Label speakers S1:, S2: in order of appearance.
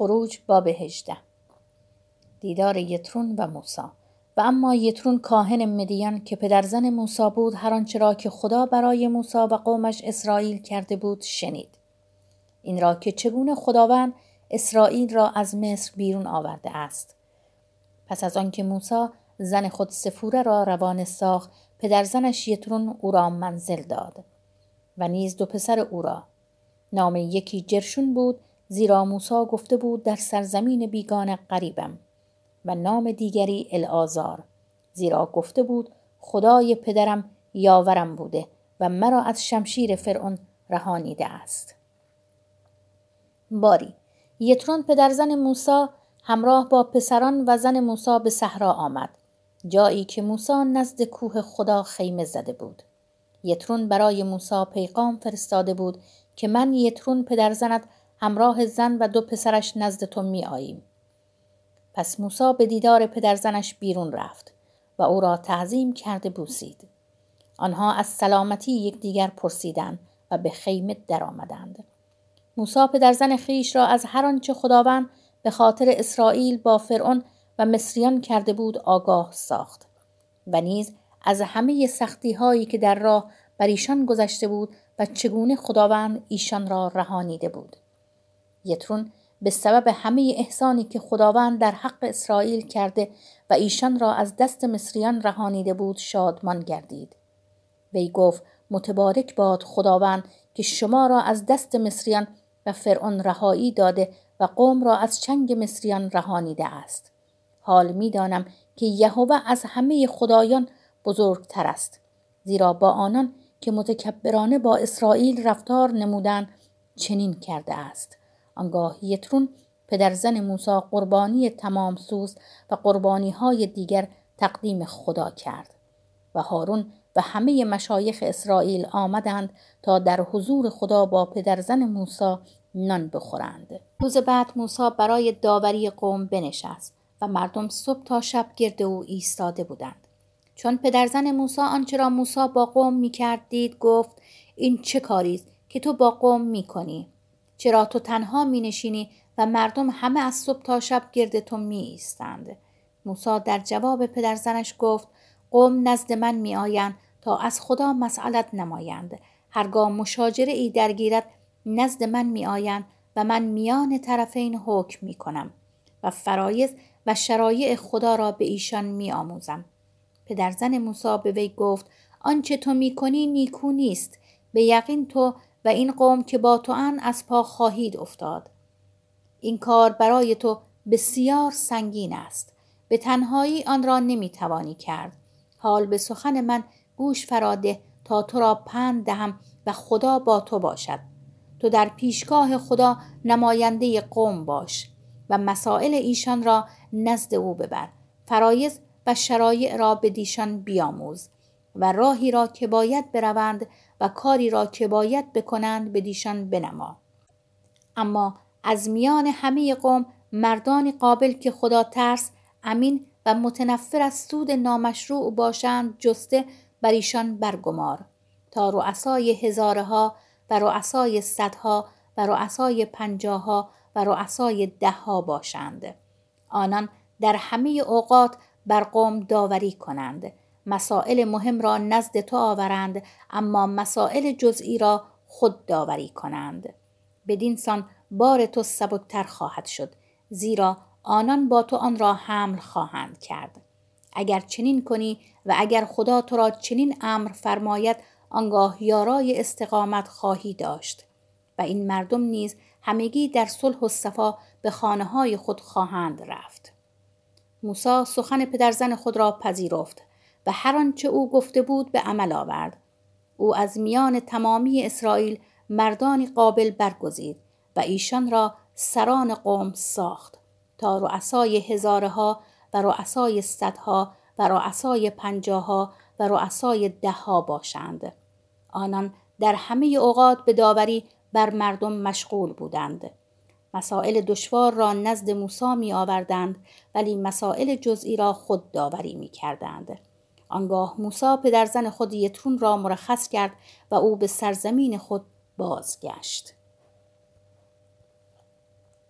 S1: خروج باب هجده دیدار یترون و موسا و اما یترون کاهن مدیان که پدرزن موسا بود هر آنچه را که خدا برای موسا و قومش اسرائیل کرده بود شنید. این را که چگونه خداوند اسرائیل را از مصر بیرون آورده است. پس از آنکه موسی زن خود سفوره را روان ساخت پدرزنش یترون او را منزل داد. و نیز دو پسر او را. نام یکی جرشون بود زیرا موسا گفته بود در سرزمین بیگانه قریبم و نام دیگری الآزار زیرا گفته بود خدای پدرم یاورم بوده و مرا از شمشیر فرعون رهانیده است. باری یترون پدرزن موسی همراه با پسران و زن موسی به صحرا آمد جایی که موسی نزد کوه خدا خیمه زده بود. یترون برای موسی پیغام فرستاده بود که من یترون پدرزنت همراه زن و دو پسرش نزد تو می آییم. پس موسی به دیدار پدرزنش بیرون رفت و او را تعظیم کرده بوسید. آنها از سلامتی یکدیگر پرسیدند و به خیمه درآمدند. موسی پدرزن خیش را از هر آنچه خداوند به خاطر اسرائیل با فرعون و مصریان کرده بود آگاه ساخت و نیز از همه سختی هایی که در راه بر ایشان گذشته بود و چگونه خداوند ایشان را رهانیده بود یترون به سبب همه احسانی که خداوند در حق اسرائیل کرده و ایشان را از دست مصریان رهانیده بود شادمان گردید. وی گفت متبارک باد خداوند که شما را از دست مصریان و فرعون رهایی داده و قوم را از چنگ مصریان رهانیده است. حال می‌دانم که یهوه از همه خدایان بزرگتر است زیرا با آنان که متکبرانه با اسرائیل رفتار نمودن چنین کرده است. آنگاه یترون پدرزن موسی قربانی تمام سوز و قربانی های دیگر تقدیم خدا کرد و هارون و همه مشایخ اسرائیل آمدند تا در حضور خدا با پدرزن موسی نان بخورند. روز بعد موسی برای داوری قوم بنشست و مردم صبح تا شب گرد او ایستاده بودند. چون پدرزن موسی آنچه را موسی با قوم می‌کرد دید گفت این چه کاری است که تو با قوم می‌کنی؟ چرا تو تنها مینشینی و مردم همه از صبح تا شب گرد تو می ایستند موسی در جواب پدرزنش گفت قوم نزد من می آیند تا از خدا مسئلت نمایند. هرگاه مشاجره ای درگیرد نزد من می آیند و من میان طرفین حکم می کنم و فرایز و شرایع خدا را به ایشان می آموزم. پدرزن موسی به وی گفت آنچه تو می کنی نیکو نیست. به یقین تو و این قوم که با تو ان از پا خواهید افتاد. این کار برای تو بسیار سنگین است. به تنهایی آن را نمی توانی کرد. حال به سخن من گوش فراده تا تو را پند دهم و خدا با تو باشد. تو در پیشگاه خدا نماینده قوم باش و مسائل ایشان را نزد او ببر فرایز و شرایع را به دیشان بیاموز و راهی را که باید بروند و کاری را که باید بکنند به دیشان بنما. اما از میان همه قوم مردانی قابل که خدا ترس امین و متنفر از سود نامشروع باشند جسته بر ایشان برگمار. تا رؤسای هزاره ها و رؤسای صدها و رؤسای پنجاها و رؤسای دهها باشند. آنان در همه اوقات بر قوم داوری کنند. مسائل مهم را نزد تو آورند اما مسائل جزئی را خود داوری کنند. بدین سان بار تو سبکتر خواهد شد زیرا آنان با تو آن را حمل خواهند کرد. اگر چنین کنی و اگر خدا تو را چنین امر فرماید آنگاه یارای استقامت خواهی داشت. و این مردم نیز همگی در صلح و صفا به خانه های خود خواهند رفت. موسی سخن پدرزن خود را پذیرفت. و هر آنچه او گفته بود به عمل آورد. او از میان تمامی اسرائیل مردانی قابل برگزید و ایشان را سران قوم ساخت تا رؤسای هزارها و رؤسای صدها و رؤسای پنجاها و رؤسای دهها باشند. آنان در همه اوقات به داوری بر مردم مشغول بودند. مسائل دشوار را نزد موسی می آوردند ولی مسائل جزئی را خود داوری می کردند. آنگاه موسی پدرزن خود یترون را مرخص کرد و او به سرزمین خود بازگشت.